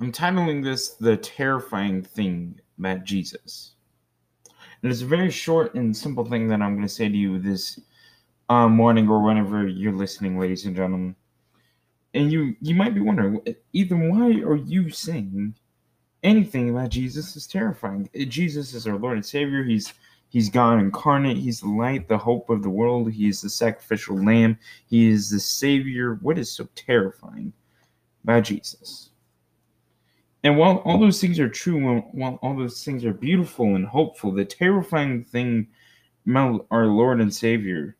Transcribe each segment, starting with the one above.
I'm titling this The Terrifying Thing About Jesus. And it's a very short and simple thing that I'm going to say to you this uh, morning or whenever you're listening, ladies and gentlemen. And you, you might be wondering, Ethan, why are you saying anything about Jesus is terrifying? Jesus is our Lord and Savior. He's He's God incarnate. He's the light, the hope of the world. He is the sacrificial lamb. He is the Savior. What is so terrifying about Jesus? And while all those things are true, while all those things are beautiful and hopeful, the terrifying thing about our Lord and Savior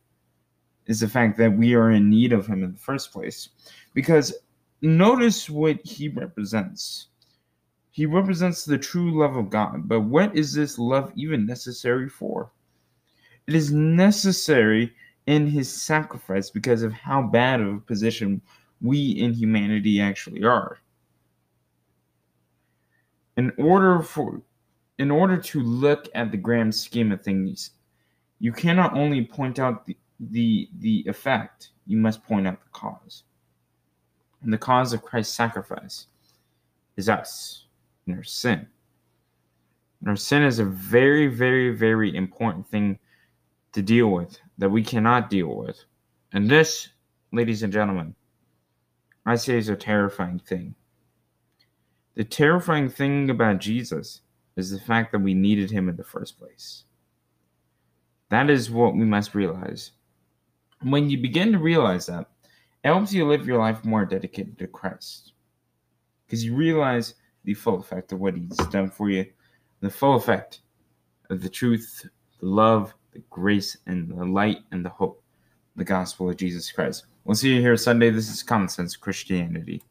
is the fact that we are in need of Him in the first place. Because notice what He represents. He represents the true love of God. But what is this love even necessary for? It is necessary in His sacrifice because of how bad of a position we in humanity actually are in order for in order to look at the grand scheme of things, you cannot only point out the the, the effect, you must point out the cause. And the cause of Christ's sacrifice is us and our sin. And our sin is a very, very, very important thing to deal with that we cannot deal with. And this, ladies and gentlemen, I say is a terrifying thing. The terrifying thing about Jesus is the fact that we needed him in the first place. That is what we must realize. When you begin to realize that, it helps you live your life more dedicated to Christ. Because you realize the full effect of what he's done for you, the full effect of the truth, the love, the grace, and the light and the hope, the gospel of Jesus Christ. We'll see you here Sunday. This is Common Sense Christianity.